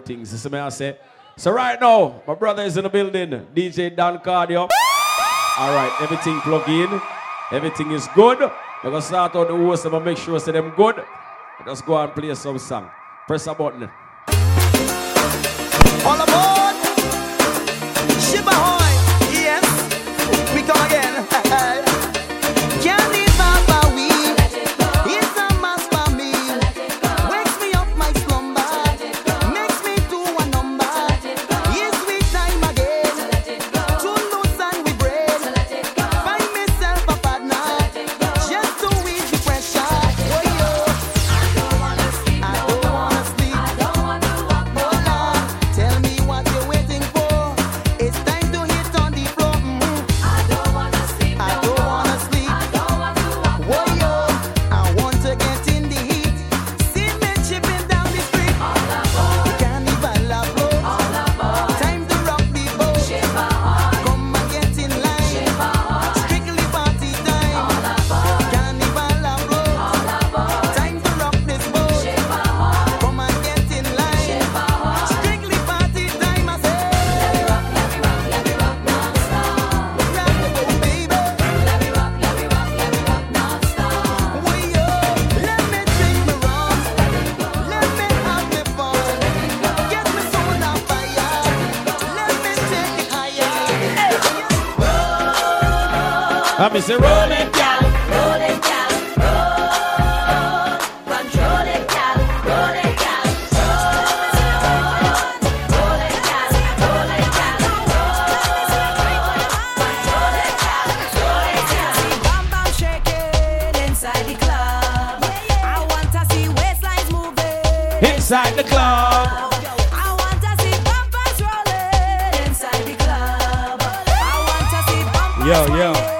things. This is what I say. So right now, my brother is in the building. DJ Don Cardio. All right, everything plug in. Everything is good. We're going to start on the host and make sure say them good. Let's go and play some song. Press a button. All aboard! I rolling say, roll it rolling. down, rolling Control it down, rolling it down, roll. Roll it down, roll roll. Control it down, roll it. See bam bam shaking inside the club. I want to see waistlines moving inside the club. yo, yo.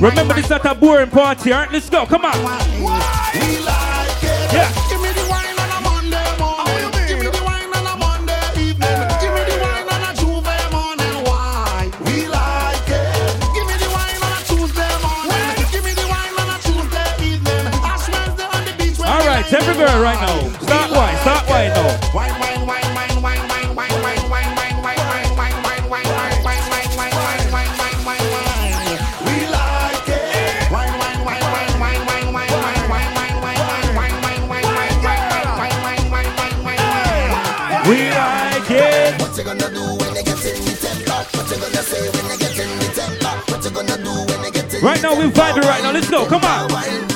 Remember, this is not a boring party, alright? Let's go, come on. Right now, we're vibing right now. Let's go. Come on.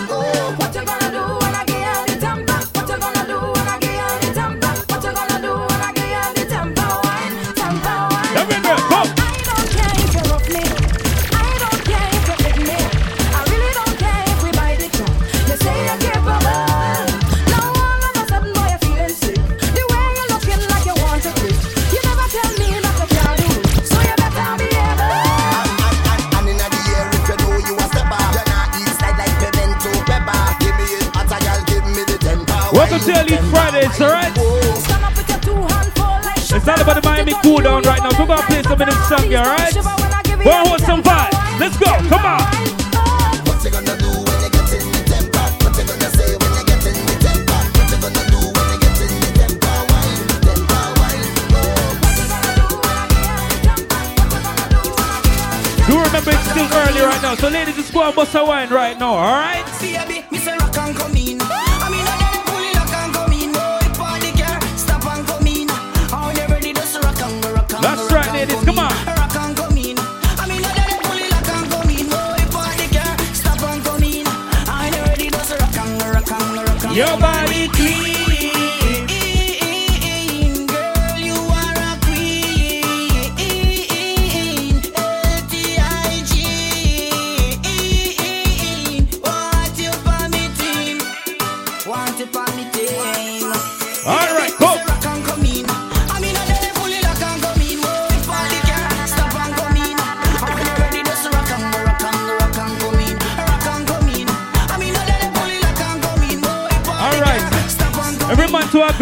Vibes, we're gonna play some of them songs, alright? Well, want some vibes? Let's go, come on. Do. Do remember it's still early right now, so ladies, just go and bust a wine right now, alright? Your body.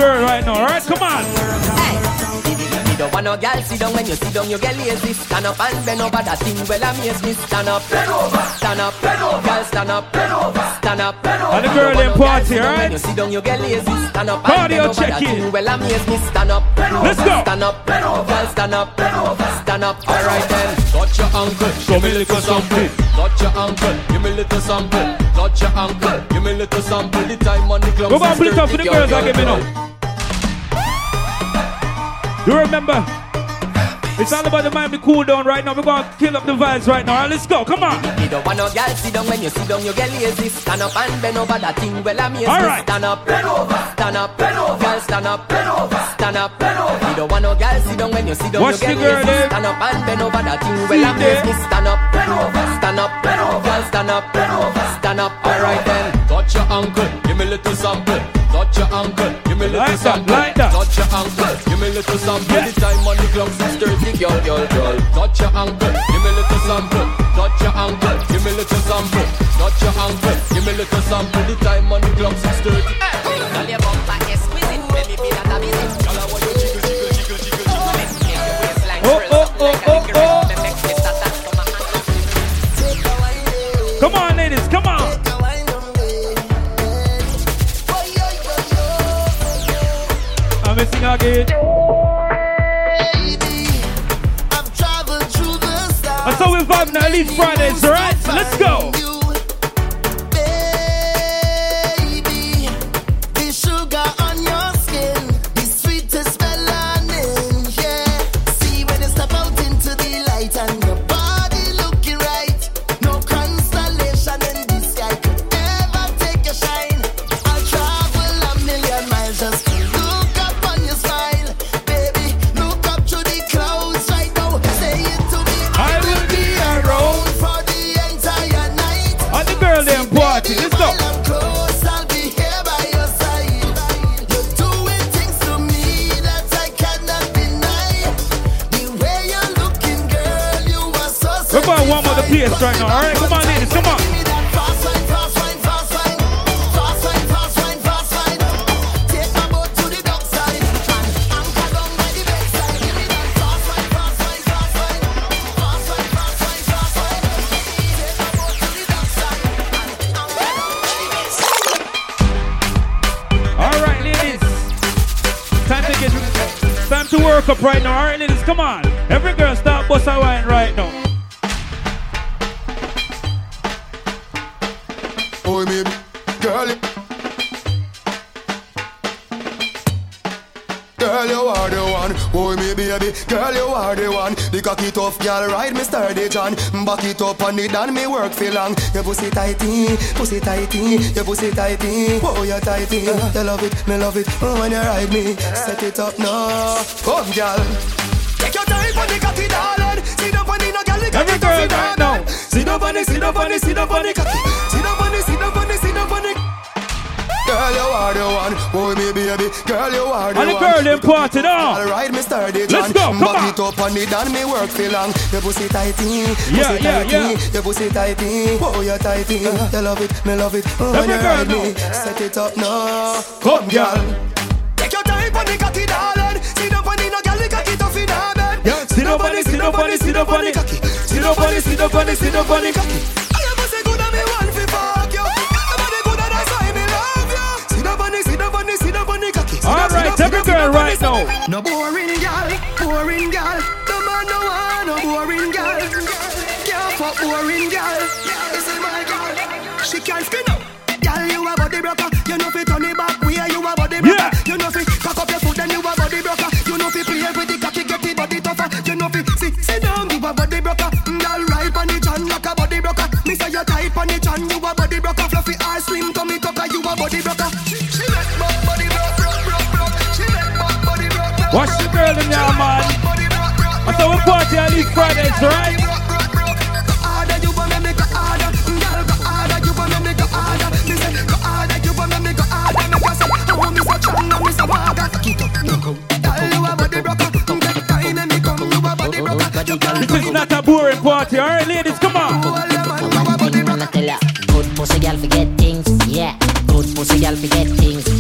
Girl right now. All right, come on. Me don't want no girl sit down when you sit down you get lazy. Stand up and bend over that thing well amaze me. Stand up, bend over, stand up, bend over. Girl stand up, bend over, stand up, bend over. And the girl them party, When you sit down you get lazy. Stand up Cardio and bend over that check-in. thing well amaze me. Stand up, bend over, Let's go. Stand up, bend over. Girl stand up, bend over, stand up. Alright then. Touch your ankle, show me little sample Touch your ankle, give me little sample Touch your ankle, give me little sample The time on the club Go back, split up for the girls I give me now. You remember? It's all about the mind, the cool down right now. We're going to kill up the vibes right now. All right, let's go. Come on. Me don't want no girl sit down when you sit down you get lazy. Stand up and bend over that thing well amaze All me right. Stand up, bend over, stand up, bend over. Girl stand up, bend over, stand up, bend over. Me don't want no girl sit down when you sit down Watch you get the girl lazy there. Stand up and bend over that thing well amaze there. me Stand up, bend over, stand up, bend over. Girl stand up, bend over, stand up. Alright then. Touch your ankle, give me little sample. Touch your ankle, give me little Like that, like that. Touch your ankle, give me little sample. Yeah. The time on the clock 6.30 girl, girl, girl. Touch your ankle, give me little sample. Touch your ankle, give me little sample. Touch your ankle, give me little sample. The time on the clock 6.30 Girl, your bumper exquisite Baby, feel that I'm easy Girl, I want you jiggle, jiggle, jiggle, jiggle, jiggle. Make your waistline Oh, swirl oh, something like oh, oh a oh, cigarette. Oh, Make me dance to my hand. Come on, ladies. Come on. I'm missing again. That's how we're vibing Elite Fridays, alright? So let's go. The dockside. And anchor down by the bedside. All right, ladies. Time to get time to work up right now. All right, ladies, come on. Every girl start bust a wine right now. Baby, girl, you are the one. The cocky tough girl, ride me sturdy John. Back it up on it and me work for long. Your pussy tighty, pussy tighty, your pussy tighty. Oh, you tighty. Uh, you love it, me love it. Oh, when you ride me, set it up now. Come, girl. Take your time on the cocky, darling. Sit on the no girl, the cocky right now. Sit down on the, sit down on the, sit on the cocky. Sit on the, sit down on the, sit down on the. Girl, you are the one. Oh, me baby. Girl, you are the And the one. girl them party now. All right, me sturdy Let's go, come Back on. it up on it and me work for long. Your pussy tighty, eh? pussy Yeah, yeah, tighty, eh? yeah. your pussy tighty. Eh? Oh, you tighty. Uh, you love it, me love it. Oh, when you ride me, know. set it up now. Come, girl. Take your time on the cocky, darling. On the no girl, the cocky tough in her bed. Yeah, sit up on it, sit up on it, sit up on it. cocky. Sit up on it, sit up on it, sit up on it. cocky. Down, sit right, down, sit every down, sit girl right now. No boring girl, boring girl. No man no want no boring girl. Can't fuck boring girl. This is my girl. She can't spin up. Girl, you a body broker. You know fi turn it back. Where you a body broker. Yeah. You know fi cock up your foot then you a body broker. You know fi play with the cocky, get the body tougher. You know fi sit sit down, you a body broker. Mm, girl, ride on the chan like a body broker. Me say you tight on the chan, you a body broker. Fluffy or slim tummy tucker, you a body broker. Watch the girl in your man. I said we party on these Fridays, right? This is not a boring party, alright, ladies, come on. Good pussy girl forget things, yeah. Good pussy girl forget things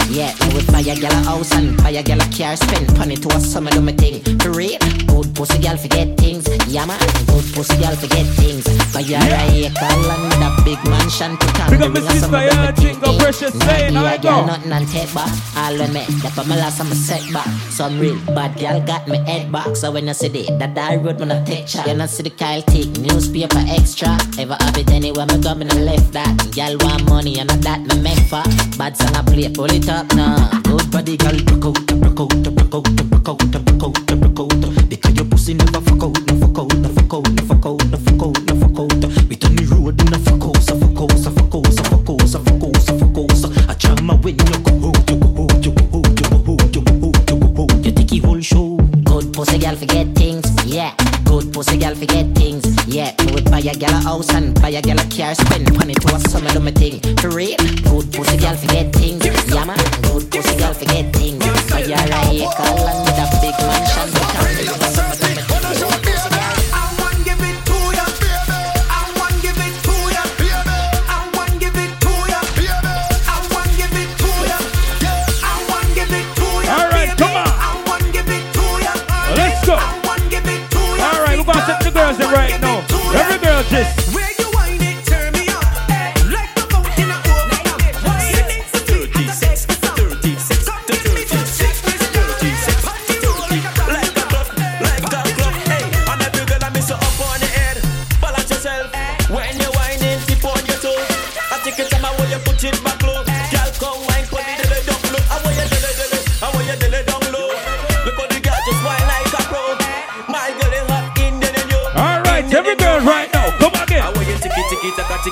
buy a girl a house and buy a girl a car, spend money to a summer do me thing. For real, good pussy girl forget things, yeah man. Good pussy girl forget things. Buy a acre land a big mansion to come. Big up my sister, yeah, Jingle Precious saying, I I go. nothing and take back. All when me, that for my last I'm a setback. Some real bad girl got me head back. So when you see the that die road when I take shot, you not see the Kyle take newspaper extra. Ever have it anywhere me go me left that. Girl want money and not that me make for. Bad song I play, pull it up now. Body girl, broke out, broke out, broke out, broke out, broke out, broke out. Because your pussy never fuck out, no fuck out, no fuck out, no fuck out, no fuck out, no fuck out. We turn the road in the fuck out, so fuck out, so fuck out, so fuck out, so fuck out, so fuck out. I jam my when you go out, you go out, you go out, you go out, you go out, you go out. You take the whole show. Good pussy girl forget things, yeah. Pussy girl forget things, yeah. Me would buy a girl a house and buy a girl a car, spend money to a summer do me thing. For real, good pussy girl forget things, yeah man. Good pussy girl forget things. Buy a acre land with a big mansion come to a summer do me thing. I this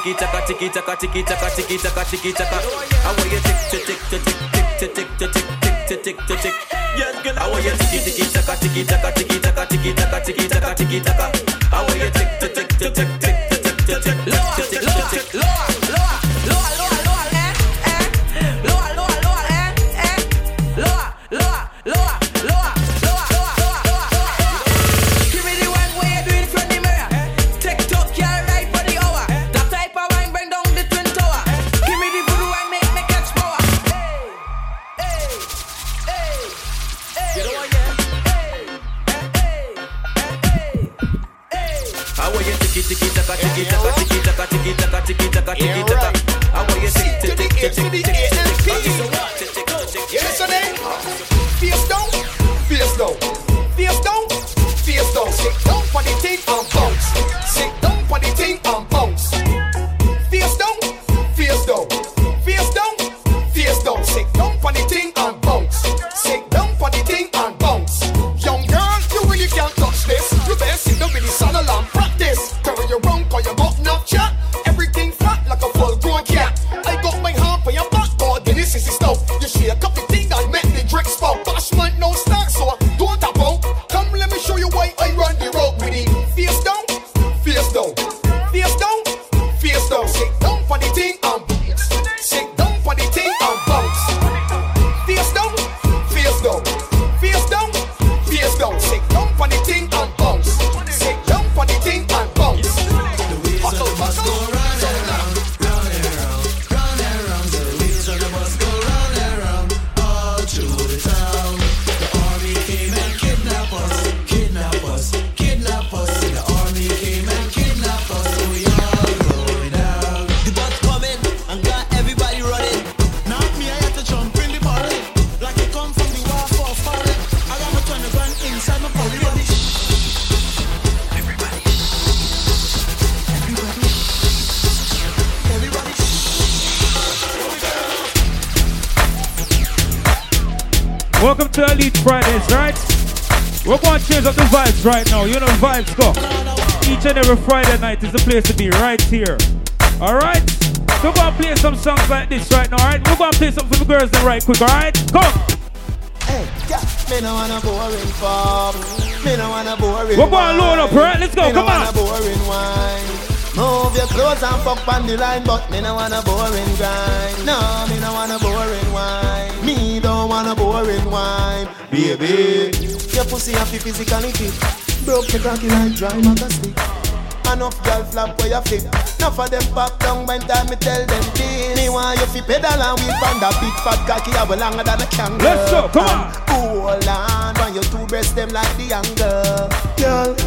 tiki taka tiki taka tiki taka tiki taka tiki taka. I want you tick tick tick tick tick tick tick tick tick tick tick tick tick. Yes, girl. I want you tiki tiki taka tiki taka tiki taka tiki taka tiki taka tiki taka. We're going to change up the vibes right now. You know vibes go. Each and every Friday night is the place to be right here. Alright? We're going to play some songs like this right now, alright? We're to play some for the girls then right quick, alright? Come! Hey, yeah, me no wanna boring pop. Me no wanna boring We're going load up, alright? Let's go, Me no come on! wanna boring wine. Move your clothes and fuck on the line, but me no wanna boring grind. No, me no wanna boring wine. Me don't wanna boring wine, baby. Your pussy happy physically fit. Broke me cocky like dry stick. Enough girl flap where you flip. Enough of them pop down when time me tell them this. Me want you fi pedal and wheel on that big fat cocky a well longer than a kangaroo. Let's go, come on. Hold on, when your two breasts them like the angle.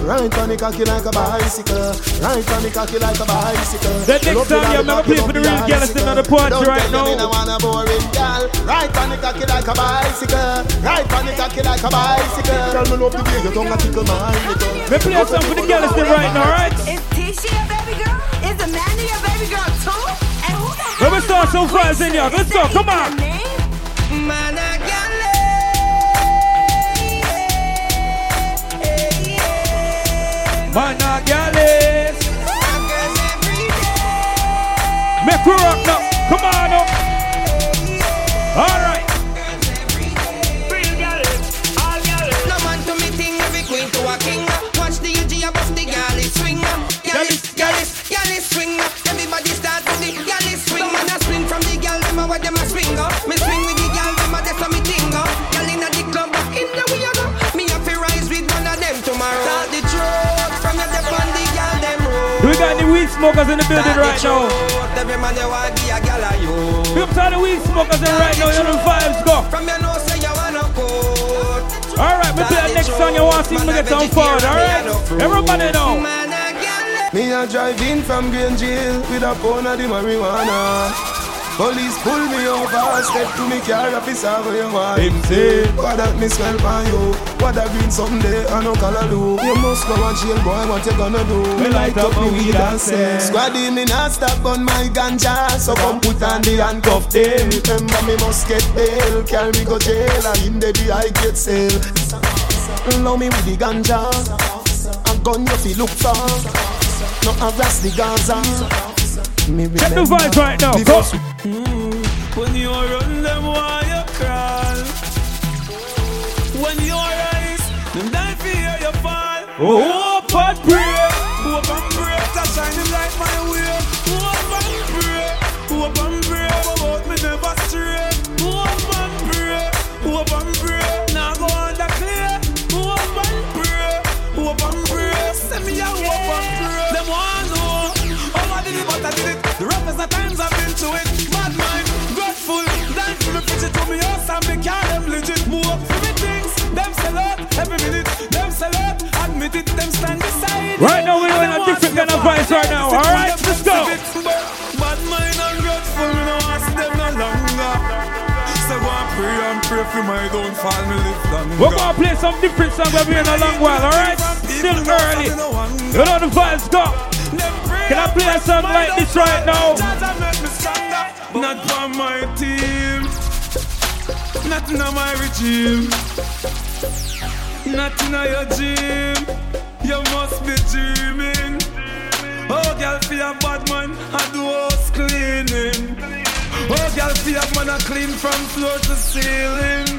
Girl, ride on the cocky like a bicycle. Ride on the cocky like a bicycle. The next time you're on gonna play for the real the girls in the party Don't right tell me now. no want a boring girl. Ride on the cocky like a bicycle. Ride on the cocky like a bicycle. Girl, me love the way your tongue a tickle my little. Me play some for the girls in right now, right? Is Tisha your baby girl? Is Amanda your baby girl too? And who the hell? Let me start some fires in here. Let's go, come on. Man, Man, a girl is. Make her rock now. Come on now? Every give a to all the weed smokers in right now. You know the vibes go. From your nose say you wanna coat. All right, me play the next song you want to see me get some forward. All right, everybody know. Me a drive in from Green Jail with a pound of the marijuana. Police pull me over, step to me car, officer, where you want. Him say What that me smell by you, what that green someday, I no color do. You must go and jail, boy, what you gonna do? Me light up me weed and say Squaddy, me not stop on my ganja. So come put on the handcuff them Remember me must get bail, carry me go jail And in the day I get sale Love me with the ganja. A gun you feel look for. No harass the Gaza Me Check the remember vibes right now. the Go. first hmm. When you run them, why you crawl? When you rise, them die for hear you fall. Oh, but different me kind of fight, vibes right now. All right, let's go. Bad mind and grateful, me no see them no longer. So go and pray and pray for my downfall, me live longer. We're gonna play some different songs we've been in a long while, alright? Still early. You know the vibes go. Can I play a song like this right now? Not for my team, not in my regime, not in your gym. You must be dreaming. Oh, girl, for your bad man, I do house cleaning. Oh, girl, for your man, I clean from floor to ceiling.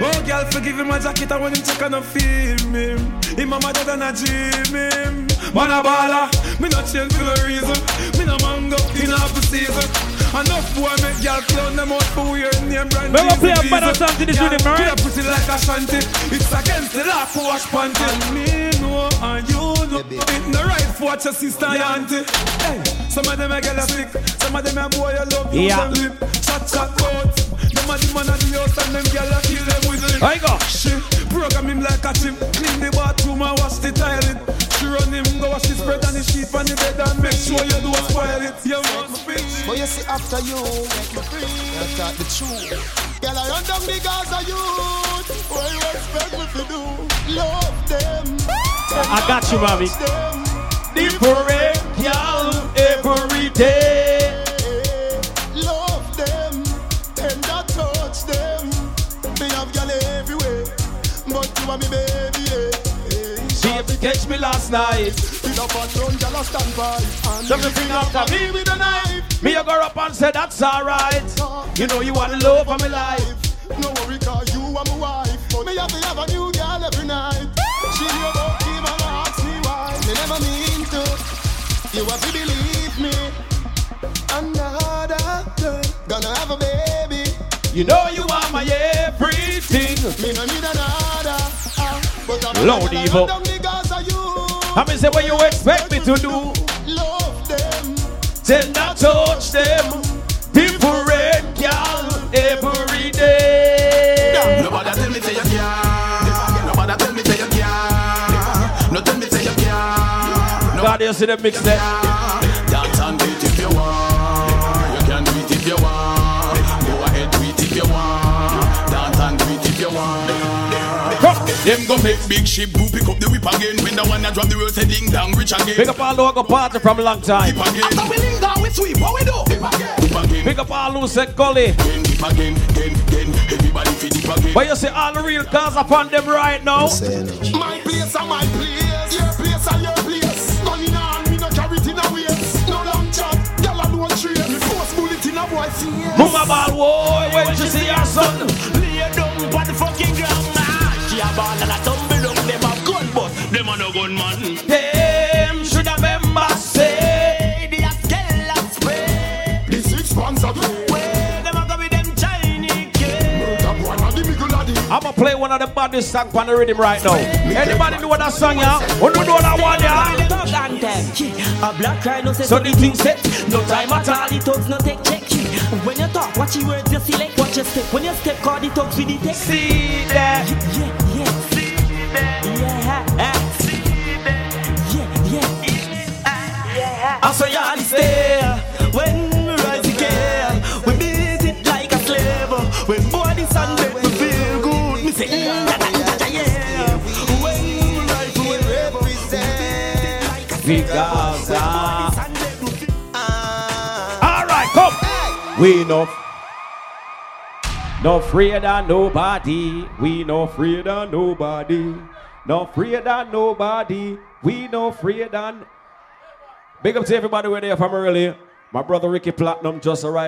Oh, girl, forgive him my jacket and when him check and I feel him. Him mama dead and I dream him. Man a baller, me not change for no reason. Me no mango in half the season. Enough boy make girl clown them out for weird name brand. Me gonna play a Diesel better diesel. song to this Girl, rhythm, alright? we a Put it like a shanty. It's against the law to wash panty. And me know and you know. It no right for watch your sister and your auntie. Hey, some of them a girl a sick. Some of them a boy a love. use Yeah. them lip. Chat chat out. Them a the man of the house and them girl a kill them with lip. I go. She program him like a chip. Clean the bathroom and wash the toilet. She run him, go wash the spread and the sheet on the bed and make sure you don't spoil it. You must be. But you see after you make me free I talk the truth Girl I run down the Gaza youth What you expect me to do? Love them I got you, mommy. Touch them. Different girl every day. Baby, me last night. With a fat run girl a stand by And So me bring up me with a knife. Me a go up and say that's alright. You know you want the love of my life. No worry, cause you are my wife. But me have to have a new girl every night. She hear about him and ask me why. Me never mean to. You have to believe me. Another girl gonna have a baby. You know you are my everything. Me no need another. ah, but I'm a Lord evil. Around down the I mean, say, what you expect me to do? Love them. Tell not touch them. Different girl every day. Nobody tell me say you can't. Nobody tell me say you can't. No tell me say you can't. God, you see the mix there. Them go make big ship who pick up the whip again When the one that drop the road say ding dong rich again Big up all who go party from a long time. Dip again After we ding dong we sweep what we do Dip again Dip again Big up all who said gully. Again dip again Again again Everybody fi dip again But you see all the real cars upon them right now. My place and my place. Your place and your place. Going on, me no carry it in a waist. No long chat, girl I no trace. Me force bullet in a boy face. Mama ball, boy, when you see your son. Ball and a tumble down. Them a gun, but them a no gunman. Them should have ever say. They a scale spray. The six pants are play. Where them a go with them Chinese kids. Murder boy and the middle of the. I'ma play one of the baddest songs on the rhythm right now. Anybody know that song, yeah? Who know that one, yeah? A black rhino says So the thing set. No time at all, the thugs no take check. When you talk, watch your words, you select, watch your step. When you step, call the thugs with the text. See that? Yeah, We no. No afraid of nobody. We no afraid of nobody. No afraid of nobody. We no afraid of. Big up to everybody where they from early. My brother Ricky Platinum just arrived.